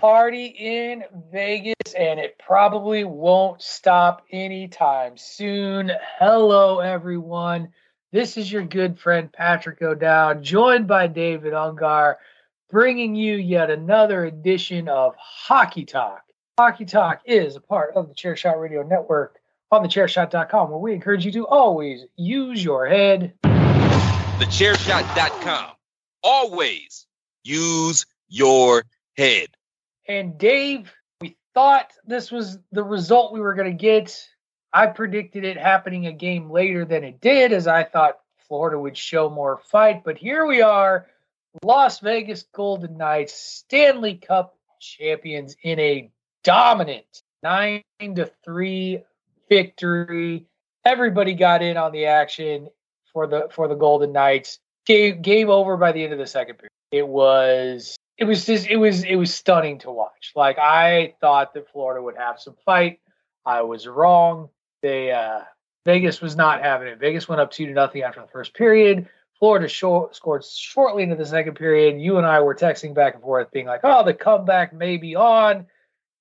Party in Vegas and it probably won't stop anytime soon. Hello, everyone. This is your good friend Patrick O'Dowd, joined by David Ungar, bringing you yet another edition of Hockey Talk. Hockey Talk is a part of the Chairshot Radio Network on thechairshot.com, where we encourage you to always use your head. TheChairShot.com. Always use your head. And Dave, we thought this was the result we were going to get. I predicted it happening a game later than it did, as I thought Florida would show more fight. But here we are, Las Vegas Golden Knights, Stanley Cup champions in a dominant nine to three victory. Everybody got in on the action for the for the Golden Knights. Game game over by the end of the second period. It was it was just it was it was stunning to watch. Like I thought that Florida would have some fight. I was wrong. They uh Vegas was not having it. Vegas went up two to nothing after the first period. Florida short, scored shortly into the second period. You and I were texting back and forth, being like, "Oh, the comeback may be on,"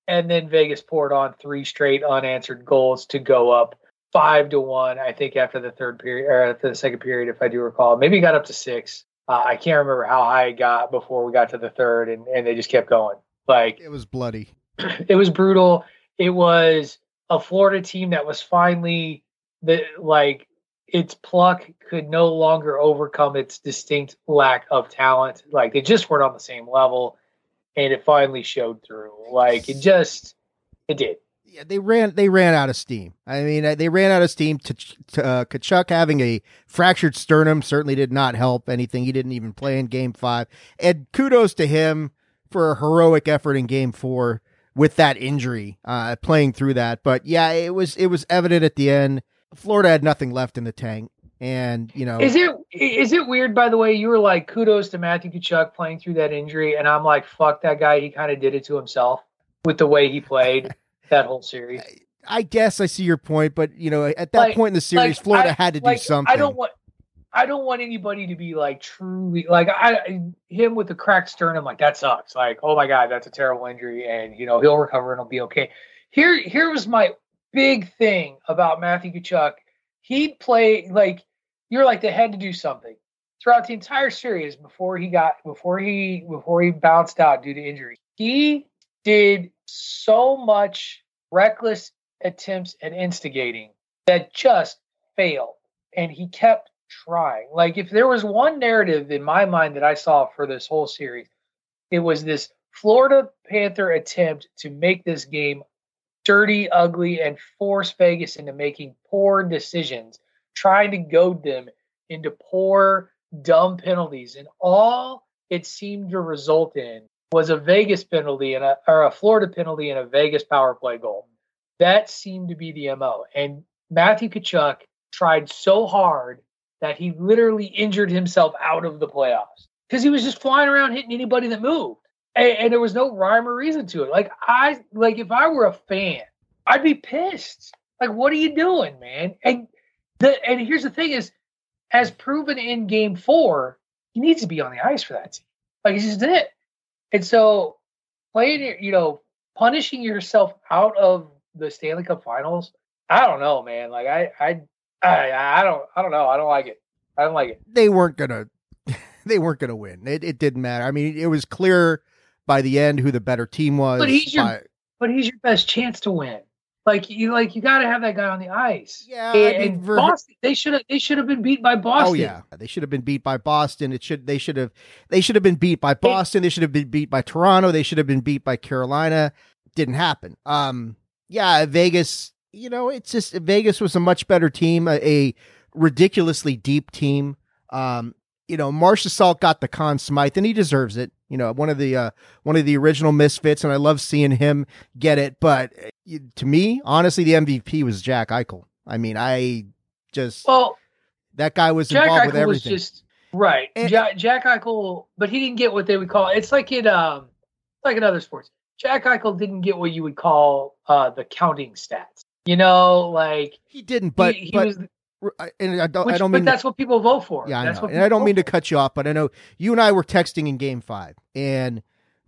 and then Vegas poured on three straight unanswered goals to go up five to one. I think after the third period or after the second period, if I do recall, maybe got up to six. Uh, I can't remember how high it got before we got to the third, and, and they just kept going. Like It was bloody. it was brutal. It was a Florida team that was finally the like its pluck could no longer overcome its distinct lack of talent. Like they just weren't on the same level, and it finally showed through. Like it just it did. Yeah, they ran. They ran out of steam. I mean, uh, they ran out of steam. To, to uh, Tkachuk having a fractured sternum certainly did not help anything. He didn't even play in Game Five. And kudos to him for a heroic effort in Game Four with that injury, uh, playing through that. But yeah, it was it was evident at the end. Florida had nothing left in the tank, and you know, Is it is it weird? By the way, you were like kudos to Matthew Tkachuk playing through that injury, and I'm like fuck that guy. He kind of did it to himself with the way he played that whole series. I guess I see your point, but you know, at that Like- point in the series, like, Florida I- had to do something. I don't want I don't want anybody to be like truly like I him with the cracked sternum like that sucks. Like oh my god, that's a terrible injury, and you know he'll recover and he'll be okay. here here was my big thing about Matthew Tkachuk. He'd play like you're like they had to do something throughout the entire series before he got before he before he bounced out due to injury. He did so much reckless attempts at instigating that just failed. And he kept trying. Like if there was one narrative in my mind that I saw for this whole series, it was this Florida Panther attempt to make this game dirty, ugly, and force Vegas into making poor decisions, trying to goad them into poor, dumb penalties. And all it seemed to result in was a Vegas penalty and a or a Florida penalty and a Vegas power play goal. That seemed to be the MO. And Matthew Tkachuk tried so hard that he literally injured himself out of the playoffs because he was just flying around hitting anybody that moved. And, and, there was no rhyme or reason to it. Like I like if I were a fan, I'd be pissed. Like, what are you doing, man? And the and here's the thing is, as proven in game four, he needs to be on the ice for that team. Like he just did. And so playing you know, punishing yourself out of the Stanley Cup finals, I don't know, man. Like I I I I don't I don't know. I don't like it. I don't like it. They weren't gonna they weren't gonna win. It it didn't matter. I mean, it was clear by the end who the better team was. But he's your by, but he's your best chance to win. Like you like you got to have that guy on the ice. Yeah, and, I mean, and ver- Boston, they should have they should have been beat by Boston. Oh yeah, they should have been beat by Boston. It should they should have they should have been beat by Boston. They should have been beat by Toronto. They should have been beat by Carolina. Didn't happen. Um, yeah, Vegas. You know, it's just Vegas was a much better team, a, a ridiculously deep team. Um, you know, Marchessault got the Conn Smythe, and he deserves it. You know, one of the uh, one of the original misfits, and I love seeing him get it. But uh, to me, honestly, the MVP was Jack Eichel. I mean, I just well, that guy was Jack involved Eichel with was everything. just right. And- Ja- Jack Eichel, but he didn't get what they would call. It's like in um, like in other sports. Jack Eichel didn't get what you would call uh the counting stats. You know, like He didn't, but he, he but was, I- and I don't which, I don't but mean that's what people vote for. yeah, I that's know, what and I don't mean to cut you off, but I know you and I were texting in Game Five, and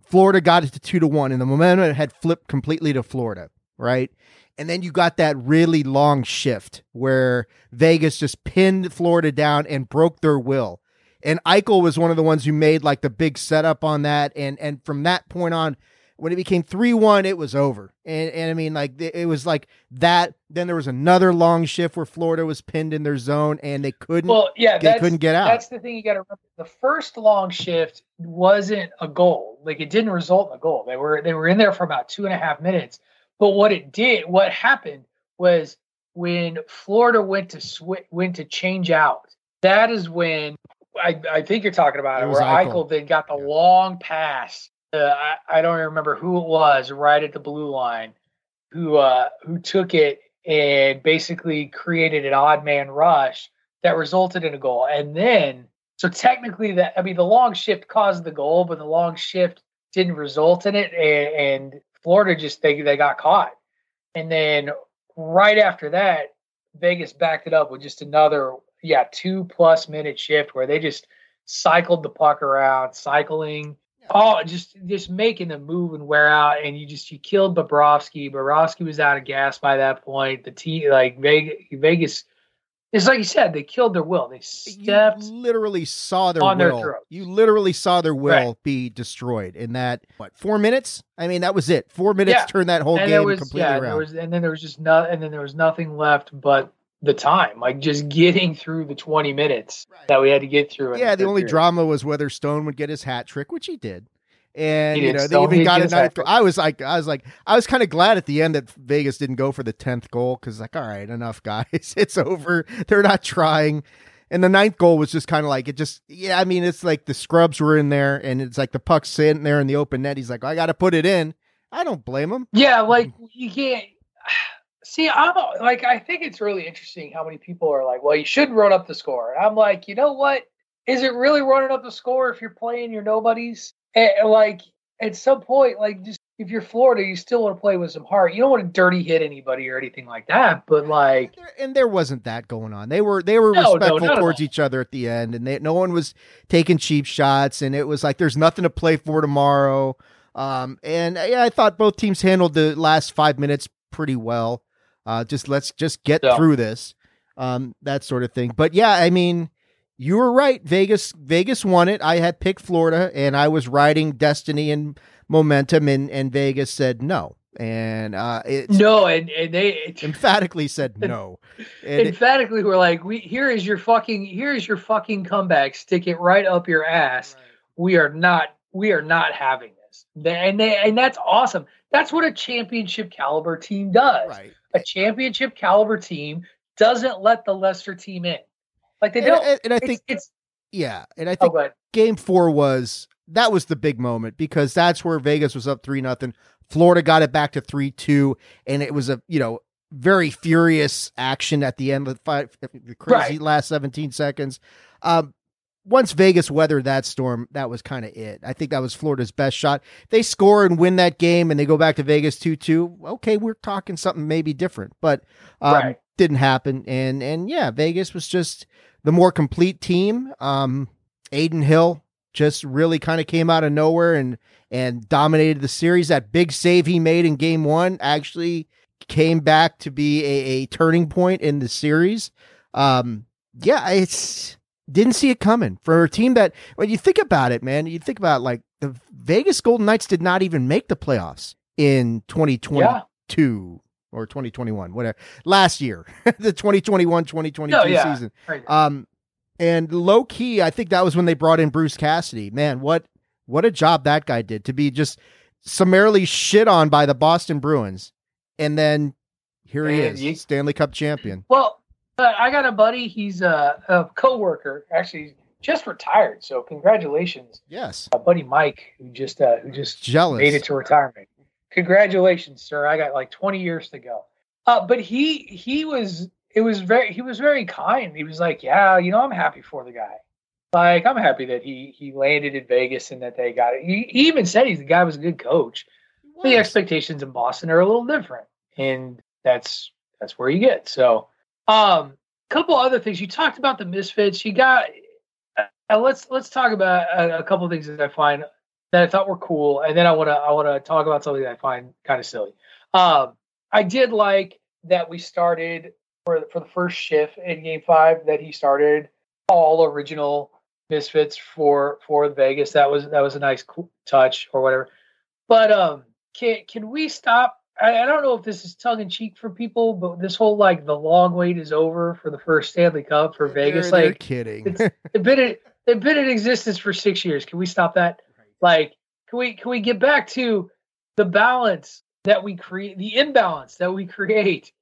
Florida got it to two to one, and the momentum had flipped completely to Florida, right? And then you got that really long shift where Vegas just pinned Florida down and broke their will. And Eichel was one of the ones who made like the big setup on that, and and from that point on, when it became three one, it was over. And and I mean like it was like that. Then there was another long shift where Florida was pinned in their zone, and they couldn't. Well, yeah, they couldn't get out. That's the thing you got to remember. The first long shift wasn't a goal. Like it didn't result in a goal. They were they were in there for about two and a half minutes. But what it did, what happened was when Florida went to sw- went to change out. That is when I, I think you're talking about It it, where Eichel. Eichel then got the Yeah. long pass. I, I don't remember who it was right at the blue line, who uh, who took it and basically created an odd man rush that resulted in a goal. And then, so technically, that I mean, the long shift caused the goal, but the long shift didn't result in it, and, and Florida just they they got caught. And then right after that, Vegas backed it up with just another yeah two plus minute shift where they just cycled the puck around, cycling. Oh, just just making them move and wear out, and you just you killed Bobrovsky. Bobrovsky was out of gas by that point. The team, like Vegas, Vegas, it's like you said, they killed their will. They stepped. you literally saw their on their will. throats. you literally saw their will Right. be destroyed in that what four minutes? I mean, that was it. Four minutes Yeah. turned that whole and game was completely yeah, around. there was and then there was just no, and then there was nothing left but the time, like just getting through the twenty minutes that we had to get through. yeah, the third only period. drama was whether Stone would get his hat trick, which he did. And He you did. know, they even got get a ninth goal. I was like, I was like, I was kind of glad at the end that Vegas didn't go for the tenth goal because, like, all right, enough, guys, it's over. They're not trying. And the ninth goal was just kind of like it. Just yeah, I mean, it's like the scrubs were in there, and it's like the puck's sitting there in the open net. He's like, I got to put it in. I don't blame him. Yeah, like mm. you can't see. I'm like, I think it's really interesting how many people are like, "Well, you should run up the score." And I'm like, you know what? Is it really running up the score if you're playing your nobodies? And, like at some point, like just if you're Florida, you still want to play with some heart. You don't want to dirty hit anybody or anything like that. But like, There- and there wasn't that going on. They were they were No, no, respectful at towards each other at the end, and they, no one was taking cheap shots. And it was like there's nothing to play for tomorrow. Um, and yeah, I thought both teams handled the last five minutes pretty well. Uh, just let's just get Yeah. through this, um, that sort of thing. But yeah, I mean, you were right. Vegas, Vegas won it. I had picked Florida, and I was riding destiny and momentum, and and Vegas said no, and uh, it No, and, and they emphatically said no. And it- emphatically were like, "We here is your fucking here is your fucking comeback. Stick it right up your ass. We are not we are not having this." And they and that's awesome. That's what a championship caliber team does. right. A championship caliber team doesn't let the lesser team in. Like they And, don't. and- and I it's, think, it's yeah, and I oh, think but game four was that was the big moment because that's where Vegas was up three nothing. Florida got it back to three two, and it was a you know very furious action at the end of the five, the crazy Right. last seventeen seconds. Um, once Vegas weathered that storm, that was kind of it. I think that was Florida's best shot. They score and win that game, and they go back to Vegas two two. Okay, we're talking something maybe different, but um, Right. didn't happen. And and yeah, Vegas was just the more complete team. Um, Adin Hill just really kind of came out of nowhere and and dominated the series. That big save he made in game one actually came back to be a, a turning point in the series. Um, yeah, it's didn't see it coming for a team that when you think about it, man, you think about like the Vegas Golden Knights did not even make the playoffs in 2022 or 2021, whatever. Last year, the 2021-2022 No, yeah. season. right. Um, and low key, I think that was when they brought in Bruce Cassidy. Man, what what a job that guy did to be just summarily shit on by the Boston Bruins, and then here he And is, you- Stanley Cup champion. Well, uh, I got a buddy. He's a, a coworker. Actually, just retired. So congratulations, Yes, my buddy Mike, who just uh, who just jealous. made it to retirement. Congratulations, sir. I got like 20 years to go. Uh, but he he was it was very he was very kind. He was like, yeah, you know, I'm happy for the guy. Like I'm happy that he he landed in Vegas and that they got it. He, he even said he's the guy was a good coach. The expectations in Boston are a little different, and that's that's where you get. So, um, couple other things you talked about the misfits. You got uh, let's let's talk about a, a couple things that I find that I thought were cool, and then I want to I want to talk about something that I find kind of silly. Um, I did like that we started for for the first shift in Game Five that he started all original misfits for for Vegas. That was that was a nice touch or whatever. But um, can can we stop? I, I don't know if this is tongue in cheek for people, but this whole like the long wait is over for the first Stanley Cup for Vegas. They're, they're like kidding. it's- they've been in, they've been in existence for six years. Can we stop that? Like, can we can we get back to the balance that we create, the imbalance that we create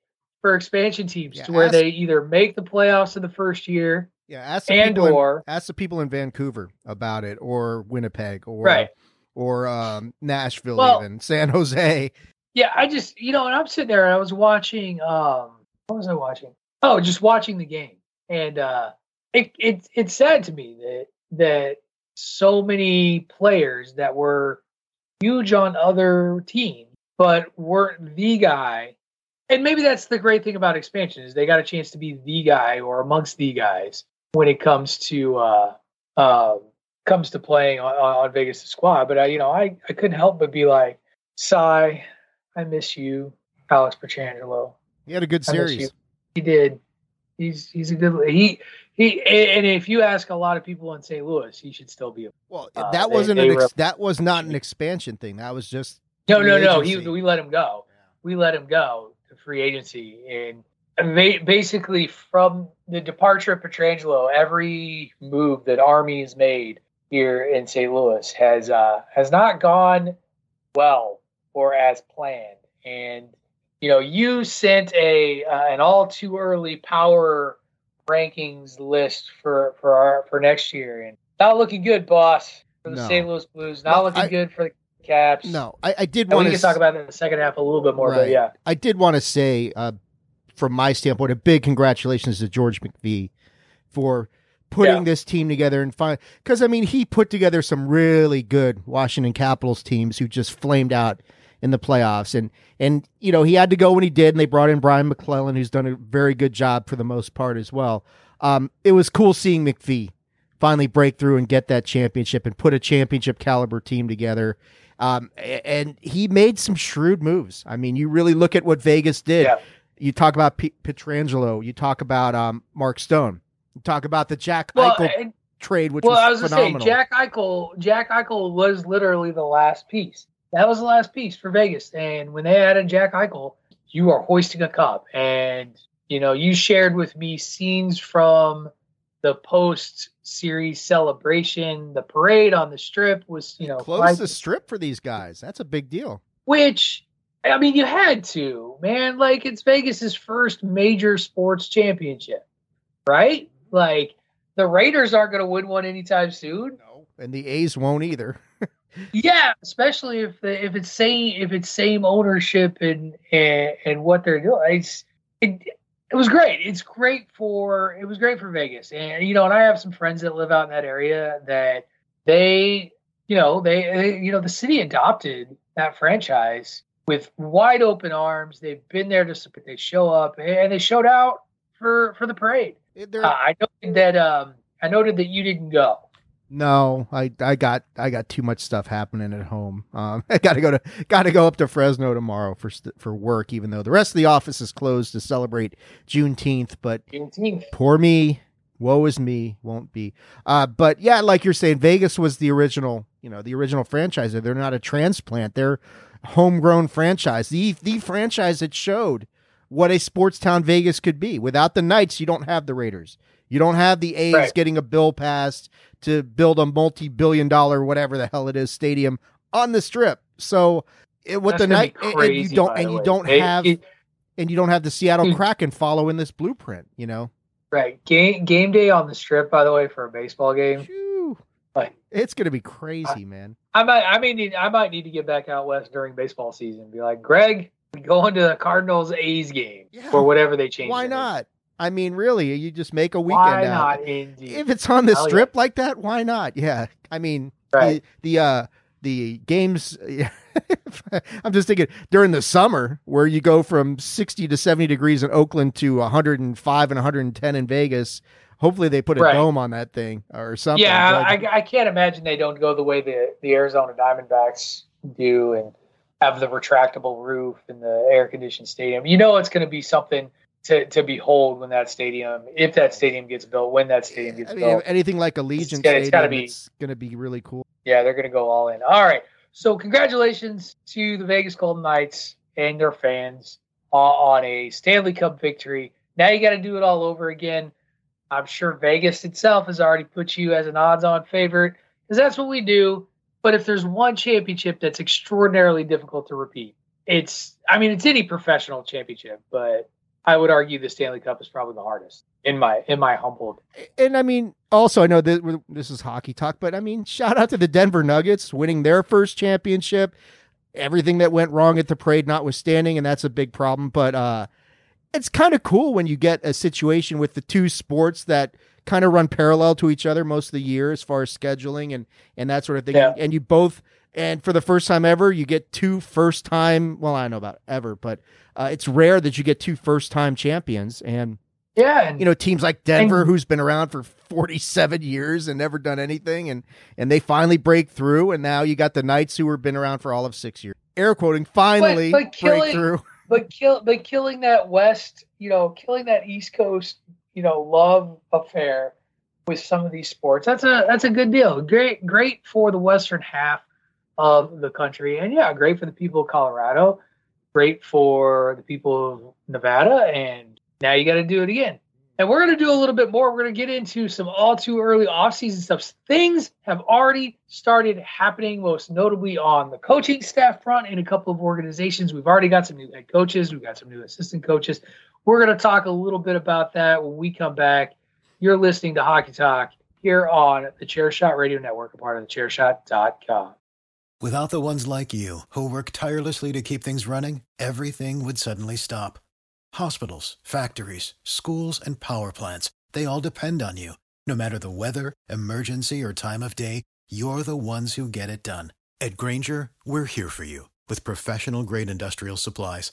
for expansion teams, Yeah, to where ask- they either make the playoffs in the first year yeah, ask the and people in- or ask the people in Vancouver about it, or Winnipeg, or right. or um, Nashville, Well- even San Jose. Yeah, I just you know, and I'm sitting there and I was watching. um What was I watching? Oh, just watching the game, and uh it it it's sad to me that that so many players that were huge on other teams but weren't the guy. And maybe that's the great thing about expansion is they got a chance to be the guy or amongst the guys when it comes to uh um comes to playing on, on on Vegas' squad. But I, you know, I I couldn't help but be like, sigh. I miss you, Alex Pietrangelo. He had a good series. He did. He's he's a good he he and if you ask a lot of people in St. Louis, he should still be a Well, Uh, that they- wasn't they an ex- that was not an expansion thing. That was just no no no. He we let him go. We let him go to free agency and and basically from the departure of Pietrangelo, every move that Army has made here in St. Louis has uh, has not gone well or as planned. And you know, you sent a uh, an all too early power rankings list for for our for next year, and not looking good, boss, for the No. St. Louis Blues. Not No, looking I- good for the Caps. no. I, I did want to talk about that in the second half a little bit more, but yeah. I did want to say, uh, from my standpoint, a big congratulations to George McPhee for putting Yeah. this team together and find because I mean he put together some really good Washington Capitals teams who just flamed out in the playoffs and and you know he had to go when he did and they brought in Brian MacLellan who's done a very good job for the most part as well. Um, it was cool seeing McPhee finally break through and get that championship and put a championship caliber team together. Um, and he made some shrewd moves. I mean, you really look at what Vegas did. Yeah. You talk about P- Pietrangelo. You talk about um, Mark Stone. You talk about the Jack Well, Eichel and- trade, which well, I was was gonna phenomenal. say Jack Eichel. Jack Eichel was literally the last piece. That was the last piece for Vegas. And when they added Jack Eichel, you are hoisting a cup. And you know, you shared with me scenes from the post series celebration. The parade on the strip was, you know, Close right- the strip for these guys. That's a big deal. which I mean, you had to, man. Like it's Vegas's first major sports championship, right? Like the Raiders aren't going to win one anytime soon. No, and the A's won't either. Yeah, especially if the, if it's same if it's same ownership and and, and what they're doing. It's it, it was great. It's great for it was great for Vegas, and you know, and I have some friends that live out in that area that they you know they, they you know the city adopted that franchise with wide open arms. They've been there to support. They show up and they showed out for for the parade. Uh, I noted that um I noted that you didn't go. No, I I got I got too much stuff happening at home. Um, I got to go to got to go up to Fresno tomorrow for st- for work, even though the rest of the office is closed to celebrate Juneteenth. But Juneteenth. poor me, woe is me, won't be. Uh, but yeah, like you're saying, Vegas was the original, you know, the original franchise. They're not a transplant; they're homegrown franchise. The the franchise that showed what a sports town Vegas could be. Without the Knights, you don't have the Raiders. You don't have the A's Right. getting a bill passed to build a multi-billion dollar whatever the hell it is stadium on the strip. So it, with That's the gonna night and you don't and you don't It- have it- and you don't have the Seattle Dude. Kraken following this blueprint, you know. Right. Game game day on the strip, by the way, for a baseball game. Like It's going to be crazy, man. I might I may need I might need to get back out west during baseball season and be like, Greg, going to the Cardinals A's game Yeah. or whatever they change. Why not? I mean, really, you just make a weekend Why out. not? If it's on the Hell yeah. strip like that, why not? Yeah. I mean, Right. the, the uh the games I'm just thinking during the summer where you go from 60 to 70 degrees in Oakland to 105 and 110 in Vegas. Hopefully they put a Right. dome on that thing or something. yeah, I, I can't imagine they don't go the way the, the Arizona Diamondbacks do and have the retractable roof and the air conditioned stadium. You know it's going to be something to, to behold when that stadium, if that stadium gets built, when that stadium gets I mean, built. anything like Allegiant gotta- it's gotta Stadium, be- it's going to be really cool. Yeah, they're going to go all in. All right. So, congratulations to the Vegas Golden Knights and their fans uh, on a Stanley Cup victory. Now you got to do it all over again. I'm sure Vegas itself has already put you as an odds on favorite because that's what we do. But if there's one championship that's extraordinarily difficult to repeat, it's, I mean, it's any professional championship, but I would argue the Stanley Cup is probably the hardest in my, in my humble. and I mean, also, I know that this is hockey talk, but I mean, shout out to the Denver Nuggets winning their first championship. Everything that went wrong at the parade, notwithstanding, and that's a big problem. But uh, it's kind of cool when you get a situation with the two sports that kind of run parallel to each other most of the year as far as scheduling and and that sort of thing. Yeah. And you both, and for the first time ever, you get two first time. Well, I don't know about ever, but uh, it's rare that you get two first time champions and Yeah. And, you know teams like Denver And- who's been around for 47 years and never done anything and and they finally break through and now you got the Knights who have been around for all of 6 years. Air quoting finally but killing- break through. but kill but killing that west you know killing that east coast you know love affair with some of these sports. That's a that's a good deal. Great great for the western half of the country. And yeah great for the people of colorado. Great for the people of nevada. And now you got to do it again. And we're going to do a little bit more. We're going to get into some all too early off-season stuff. Things have already started happening most notably on the coaching staff front in a couple of organizations. We've already got some new head coaches. We've got some new assistant coaches we're going to talk a little bit about that when we come back you're listening to hockey talk here on the chairshot radio network a part of the chairshot.com Without the ones like you, who work tirelessly to keep things running, everything would suddenly stop. Hospitals, factories, schools, and power plants, they all depend on you. No matter the weather, emergency, or time of day, you're the ones who get it done. At Grainger, we're here for you with professional grade industrial supplies.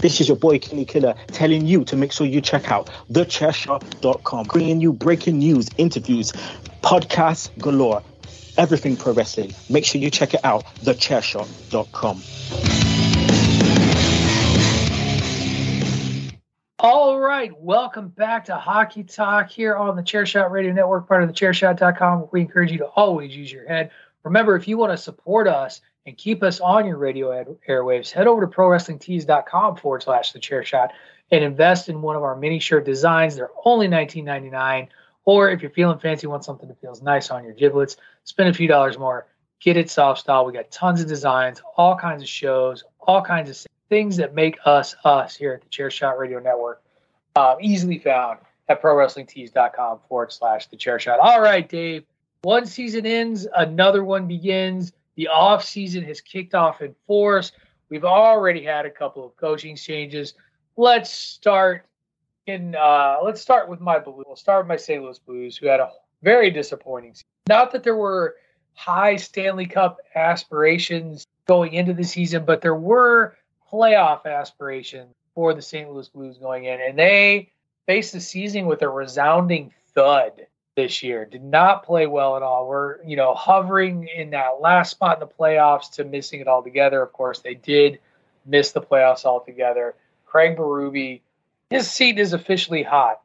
This is your boy Kenny Killer telling you to make sure you check out thechairshot.com, bringing you breaking news, interviews, podcasts galore, everything pro wrestling. Make sure you check it out, thechairshot.com. All right, welcome back to Hockey Talk here on the Chairshot Radio Network, part of the Chairshot.com. We encourage you to always use your head. Remember, if you want to support us and keep us on your radio ad- airwaves, head over to ProWrestlingTees.com forward slash the chair shot and invest in one of our mini shirt designs. They're only $19.99. Or if you're feeling fancy, want something that feels nice on your giblets, spend a few dollars more. Get it soft style. We got tons of designs, all kinds of shows, all kinds of things that make us us here at the Chair Shot Radio Network. Uh, easily found at prowrestlingtees.com forward slash the chair shot. All right, Dave. One season ends, another one begins. The off season has kicked off in force. We've already had a couple of coaching changes. Let's start in uh, let's start with my Blues. We'll start with my St. Louis Blues, who had a very disappointing season. Not that there were high Stanley Cup aspirations going into the season, but there were playoff aspirations for the St. Louis Blues going in, and they faced the season with a resounding thud this year. Did not play well at all. We're you know hovering in that last spot in the playoffs to missing it altogether. Of course, they did miss the playoffs altogether. Craig Berube, his seat is officially hot,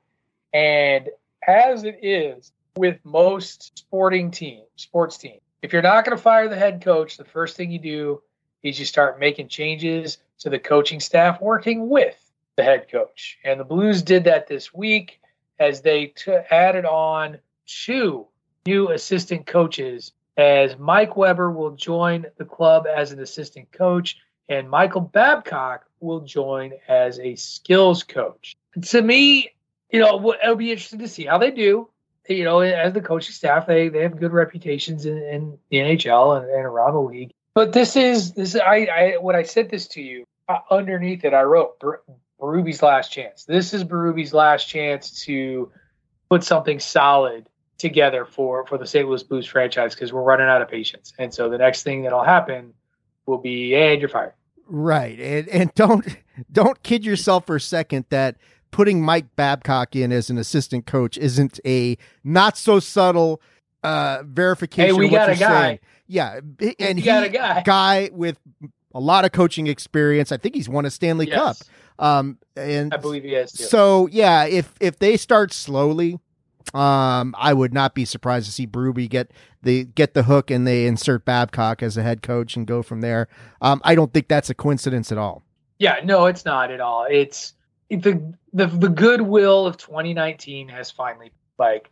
and as it is with most sporting teams, sports teams, if you're not going to fire the head coach, the first thing you do is you start making changes to the coaching staff working with the head coach. And the Blues did that this week as they t- added on two new assistant coaches as Mike Weber will join the club as an assistant coach and Michael Babcock will join as a skills coach. To me, you know, it'll be interesting to see how they do. You know, as the coaching staff, they they have good reputations in, in the NHL and, and around the league. But this is this. I, I when I said this to you uh, underneath it, I wrote Berube's last chance. This is Berube's last chance to put something solid together for for the St. Louis Blues franchise because we're running out of patience. And so the next thing that'll happen will be, and you're fired. Right, and and don't don't kid yourself for a second that putting Mike Babcock in as an assistant coach isn't a not so subtle uh verification. Hey, we got a guy. Saying. Yeah, and he got a guy. guy with a lot of coaching experience. I think he's won a Stanley yes. Cup. Um, and I believe he has. Too. So yeah, if if they start slowly, um, I would not be surprised to see Berube get the get the hook and they insert Babcock as a head coach and go from there. Um, I don't think that's a coincidence at all. Yeah, no, it's not at all. It's the the the goodwill of 2019 has finally like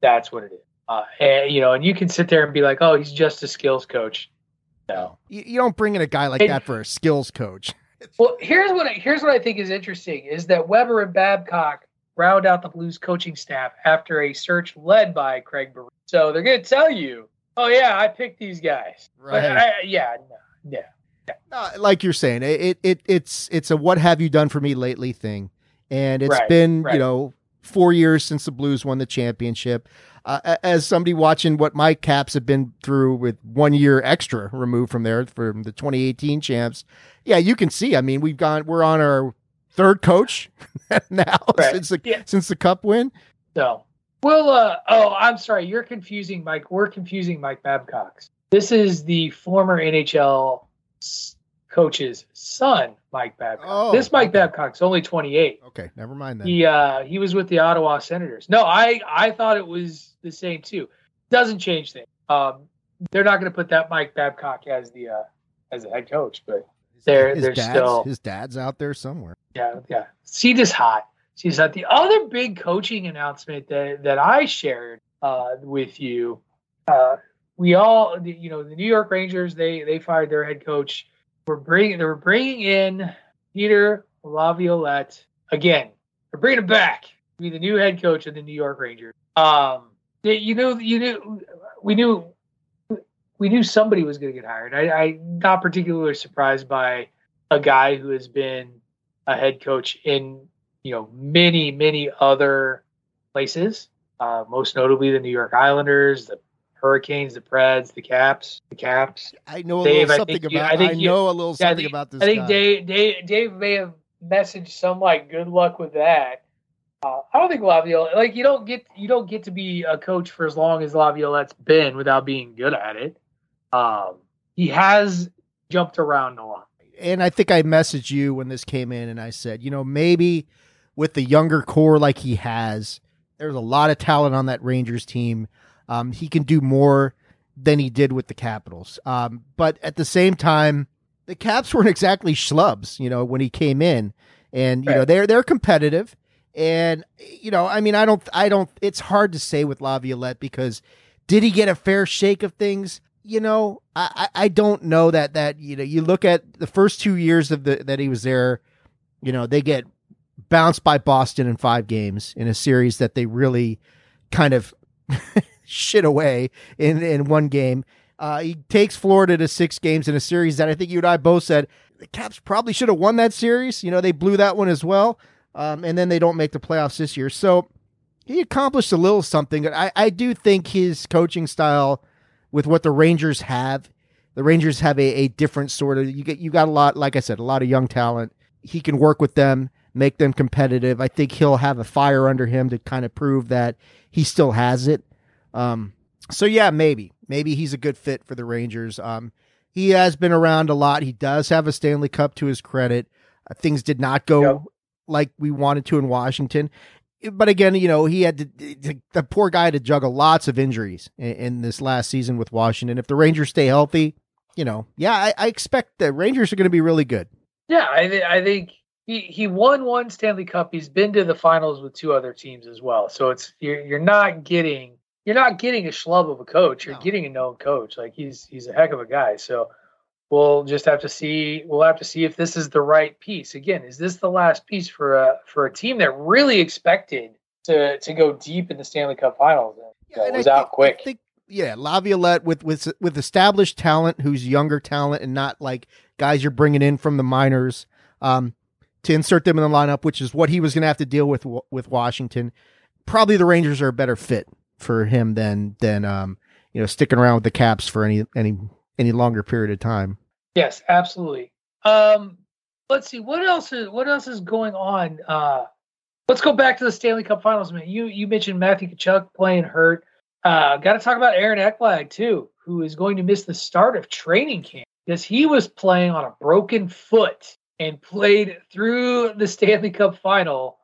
that's what it is. Uh, and, you know, and you can sit there and be like, "Oh, he's just a skills coach." No, you, you don't bring in a guy like And- that for a skills coach. Well, here's what I, here's what I think is interesting is that Weber and Babcock round out the Blues coaching staff after a search led by Craig Berube. So they're going to tell you, "Oh yeah, I picked these guys." Right. I, yeah, no, yeah. Uh, like you're saying, it, it it's it's a what have you done for me lately thing, and it's Right, been right. you know four years since the Blues won the championship. Uh, as somebody watching what my Caps have been through with one year extra removed from there from the 2018 champs, yeah, you can see. I mean, we've gone we're on our third coach now Right. since the Yeah. since the Cup win. So, well, uh, oh, I'm sorry, you're confusing Mike. We're confusing Mike Babcock. This is the former NHL coach's son, Mike Babcock. Oh, this Mike okay. Babcock's only 28. Okay, never mind that. He uh, he was with the Ottawa Senators. No, I I thought it was the same too. Doesn't change things. Um, they're not going to put that Mike Babcock as the uh, as the head coach, but they're his they're dad's, still his dad's out there somewhere. yeah, yeah. Seed is hot. Seed is hot. The other big coaching announcement that that I shared uh, with you, uh, we all, you know, the New York Rangers they they fired their head coach. We're bringing they were bringing in Peter Laviolette again. They're bringing him back to be the new head coach of the New York Rangers. Um, you know, you knew we knew we knew somebody was going to get hired. I, I'm not particularly surprised by a guy who has been a head coach in you know many many other places uh, most notably the new york islanders the hurricanes the preds the caps the caps I know a Dave, little something think you- about. I I, think you- know a little Yeah, something think- about this. i think guy. dave, dave dave may have messaged some like good luck with that. Uh, I don't think Laviolette like you don't get you don't get to be a coach for as long as Laviolette's been without being good at it. Um, he has jumped around a lot. And I think I messaged you when this came in, and I said, you know, maybe with the younger core like he has, there's a lot of talent on that Rangers team. Um, he can do more than he did with the Capitals. Um, but at the same time, the Caps weren't exactly schlubs, you know, when he came in, and you right. know they're they're competitive. And you know, I mean, I don't, I don't. It's hard to say with Laviolette because did he get a fair shake of things? You know, I, I don't know that that you know. You look at the first two years of the that he was there. You know, they get bounced by Boston in five games in a series that they really kind of shit away in in one game. Uh, he takes Florida to six games in a series that I think you and I both said the Caps probably should have won that series. You know, they blew that one as well. Um, and then they don't make the playoffs this year. So he accomplished a little something. I, I do think his coaching style with what the Rangers have, the Rangers have a, a different sort of you get you got a lot, like I said, a lot of young talent. He can work with them, make them competitive. I think he'll have a fire under him to kind of prove that he still has it. Um, so yeah, maybe maybe he's a good fit for the Rangers. Um, he has been around a lot. He does have a Stanley Cup to his credit. Uh, things did not go yep. like we wanted to in Washington. But again, you know, he had to, the poor guy had to juggle lots of injuries in, in, this last season with Washington. If the Rangers stay healthy, you know, yeah, I, I expect the Rangers are going to be really good. Yeah, I, th- I think he, he won one Stanley Cup. He's been to the finals with two other teams as well. So it's you're you're not getting you're not getting a schlub of a coach. You're no. getting a known coach. Like he's he's a heck of a guy. So we'll just have to see. We'll have to see if this is the right piece. Again, is this the last piece for a for a team that really expected to to go deep in the Stanley Cup Finals? And, yeah, and was I out think, quick. Think, yeah, Laviolette with with with established talent, who's younger talent, and not like guys you're bringing in from the minors. Um, to insert them in the lineup, which is what he was going to have to deal with with Washington. Probably the Rangers are a better fit for him than than um, you know sticking around with the Caps for any any any longer period of time. Yes, absolutely. Um, let's see what else is what else is going on. Uh, let's go back to the Stanley Cup Finals. Man, you you mentioned Matthew Tkachuk playing hurt. Uh, Got to talk about Aaron Ekblad too, who is going to miss the start of training camp because he was playing on a broken foot and played through the Stanley Cup Final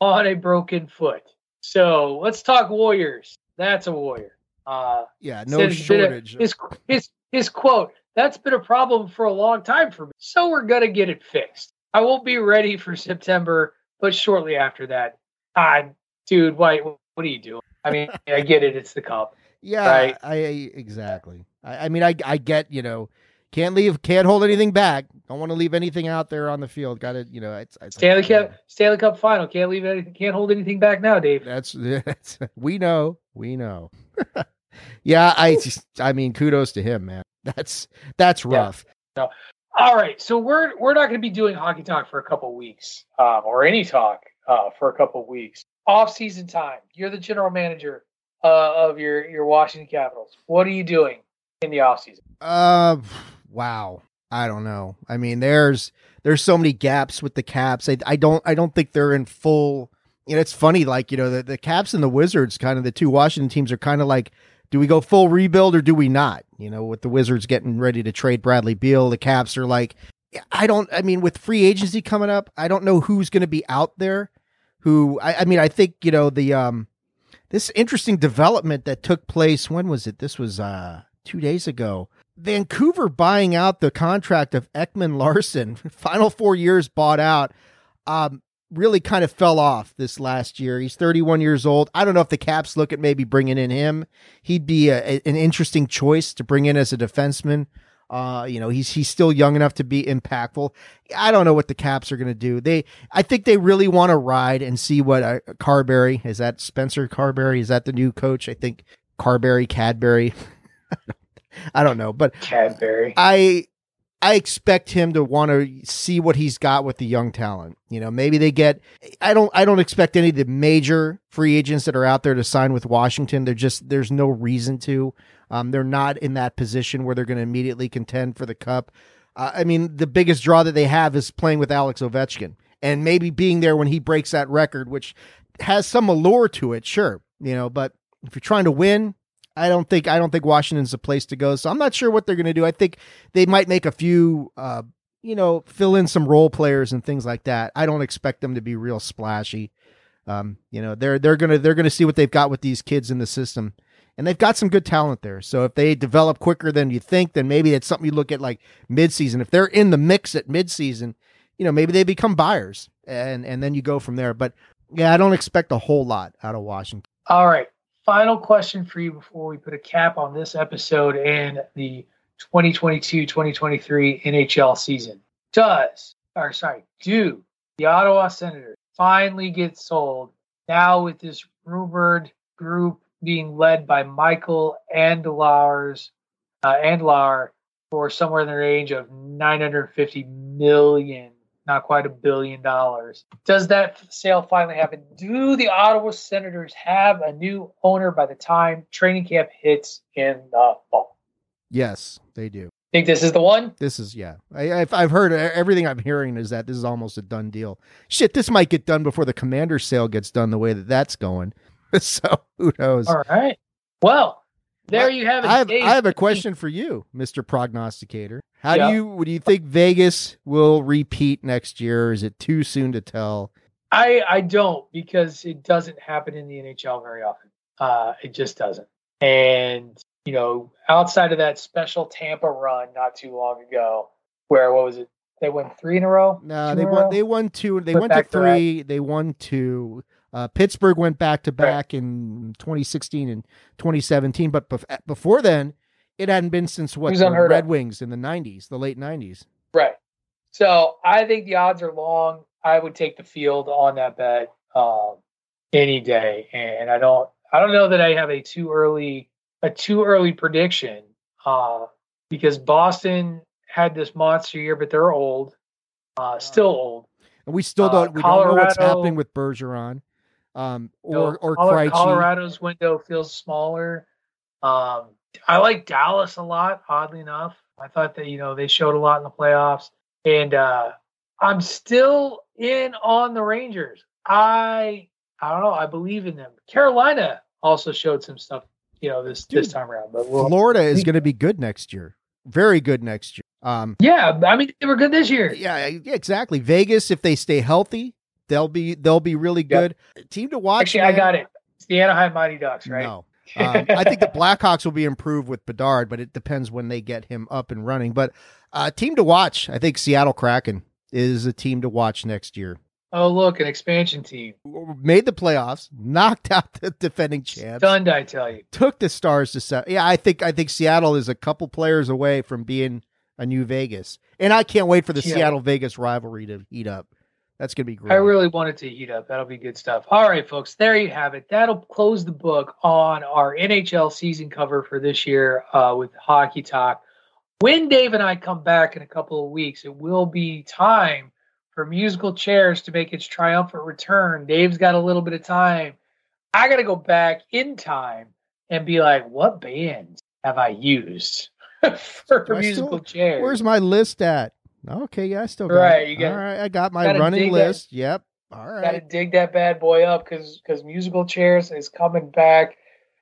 on a broken foot. So let's talk Warriors. That's a warrior. Uh, yeah, no shortage. A, his his his quote. That's been a problem for a long time for me. So we're gonna get it fixed. I won't be ready for September, but shortly after that, ah, dude, why? What are you doing? I mean, I get it. It's the cup. Yeah, right? I, I exactly. I, I mean, I I get you know can't leave, can't hold anything back. Don't want to leave anything out there on the field. Got to, you know, it's, it's Stanley Cup, Stanley Cup final. Can't leave anything, can't hold anything back now, Dave. That's, that's we know, we know. yeah, I, I mean, kudos to him, man. That's that's rough. Yeah. No. All right, so we're we're not going to be doing hockey talk for a couple weeks, um, or any talk uh, for a couple weeks. Off season time. You're the general manager uh, of your your Washington Capitals. What are you doing in the off season? Uh wow. I don't know. I mean, there's there's so many gaps with the Caps. I, I don't I don't think they're in full. You know, it's funny. Like you know, the the Caps and the Wizards, kind of the two Washington teams, are kind of like, do we go full rebuild or do we not? You know, with the Wizards getting ready to trade Bradley Beal, the Caps are like, I don't. I mean, with free agency coming up, I don't know who's going to be out there. Who I, I mean, I think you know the um this interesting development that took place. When was it? This was uh two days ago Vancouver buying out the contract of Ekman-Larsson, final four years bought out, um, really kind of fell off this last year. He's 31 years old. I don't know if the Caps look at maybe bringing in him. He'd be a, a, an interesting choice to bring in as a defenseman. Uh, you know, he's he's still young enough to be impactful. I don't know what the Caps are going to do. They, I think they really want to ride and see what uh, Carbery is. That Spencer Carbery is that the new coach? I think Carbery Cadbury. I don't know, but Cadbury. I I expect him to want to see what he's got with the young talent. You know, maybe they get I don't I don't expect any of the major free agents that are out there to sign with Washington. They're just there's no reason to. Um, they're not in that position where they're going to immediately contend for the cup. Uh, I mean, the biggest draw that they have is playing with Alex Ovechkin. and maybe being there when he breaks that record, which has some allure to it, sure, you know. But if you're trying to win, I don't think I don't think Washington's the place to go. So I'm not sure what they're going to do. I think they might make a few, uh, you know, fill in some role players and things like that. I don't expect them to be real splashy. Um, you know, they're they're gonna they're gonna see what they've got with these kids in the system, and they've got some good talent there. So if they develop quicker than you think, then maybe it's something you look at like midseason. If they're in the mix at midseason, you know, maybe they become buyers, and and then you go from there. But yeah, I don't expect a whole lot out of Washington. All right. Final question for you before we put a cap on this episode and the 2022 2023 NHL season. Does, or sorry, do the Ottawa Senators finally get sold now with this rumored group being led by Michael Andlauer's uh, Andlauer for somewhere in the range of 950 million not quite a billion dollars. Does that sale finally happen? Do the Ottawa Senators have a new owner by the time training camp hits in the fall? Yes, they do. Think this is the one? This is yeah. I, I've I've heard everything I'm hearing is that this is almost a done deal. Shit, this might get done before the Commander sale gets done the way that that's going. so who knows? All right. Well, there you have it. I have, I have a question for you, Mr. Prognosticator. How do you do you think Vegas will repeat next year? Is it too soon to tell? I I don't because it doesn't happen in the NHL very often. Uh, it just doesn't. And you know, outside of that special Tampa run not too long ago, where what was it? They won three in a row. No, they won. They won two. They went to three. They won two. Uh, Pittsburgh went back to back in 2016 and 2017, but bef- before then, it hadn't been since what the Red of. Wings in the 90s, the late 90s. Right. So I think the odds are long. I would take the field on that bet um, any day, and I don't. I don't know that I have a too early a too early prediction uh, because Boston had this monster year, but they're old, uh, still old. And we still don't. Uh, we don't know what's happening with Bergeron um, or no, or Krejci. Colorado's window feels smaller. Um, I like Dallas a lot. Oddly enough, I thought that you know they showed a lot in the playoffs, and uh, I'm still in on the Rangers. I I don't know. I believe in them. Carolina also showed some stuff, you know, this Dude, this time around. But we'll, Florida is going to be good next year. Very good next year. Um, yeah, I mean they were good this year. Yeah, exactly. Vegas, if they stay healthy, They'll be they'll be really good. Yep. Team to watch. Actually, man. I got it. It's the Anaheim Mighty Ducks, right? No. um, I think the Blackhawks will be improved with Bedard, but it depends when they get him up and running. But uh, team to watch, I think Seattle Kraken is a team to watch next year. Oh, look, an expansion team. Made the playoffs, knocked out the defending champs. Stunned, I tell you. Took the Stars to set. Yeah, I think I think Seattle is a couple players away from being a new Vegas, and I can't wait for the yeah. Seattle Vegas rivalry to heat up. That's going to be great. I really wanted to heat up. That'll be good stuff. All right, folks, there you have it. That'll close the book on our NHL season cover for this year uh, with Hockey Talk. When Dave and I come back in a couple of weeks, it will be time for musical chairs to make its triumphant return. Dave's got a little bit of time. I got to go back in time and be like, what bands have I used for musical still, chairs? Where's my list at? Okay, yeah, I still got right. It. You got, All right, I got my running list. That, yep. All right. Got to dig that bad boy up because because musical chairs is coming back.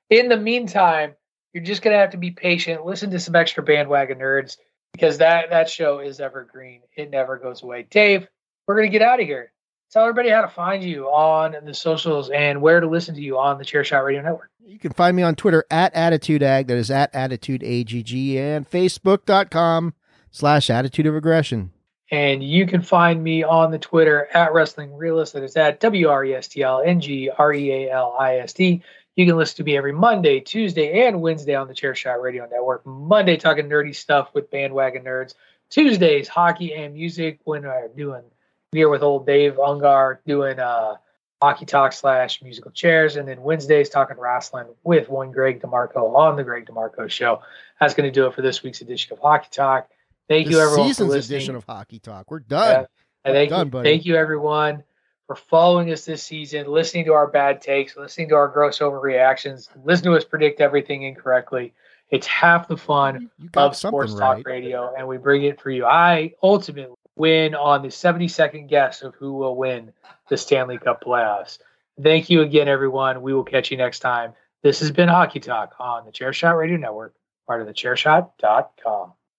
In the meantime, you're just gonna have to be patient. Listen to some extra bandwagon nerds because that that show is evergreen. It never goes away. Dave, we're gonna get out of here. Tell everybody how to find you on the socials and where to listen to you on the Chairshot Radio Network. You can find me on Twitter at AttitudeAg, that is at AttitudeAGG, and Facebook.com slash attitude of aggression. And you can find me on the Twitter at Wrestling Realist. That is at W R E S T L N G R E A L I S D. You can listen to me every Monday, Tuesday, and Wednesday on the Chairshot Radio Network. Monday, talking nerdy stuff with bandwagon nerds. Tuesdays, hockey and music when I'm doing beer with old Dave Ungar, doing uh, hockey talk slash musical chairs. And then Wednesdays, talking wrestling with one Greg DeMarco on the Greg DeMarco Show. That's going to do it for this week's edition of Hockey Talk. Thank this you, everyone. Season's for listening. edition of Hockey Talk. We're done. Yeah. thank done, you, buddy. thank you, everyone, for following us this season, listening to our bad takes, listening to our gross overreactions, listen to us predict everything incorrectly. It's half the fun of sports talk radio, and we bring it for you. I ultimately win on the 72nd guess of who will win the Stanley Cup playoffs. Thank you again, everyone. We will catch you next time. This has been Hockey Talk on the Chairshot Radio Network, part of the Chairshot.com.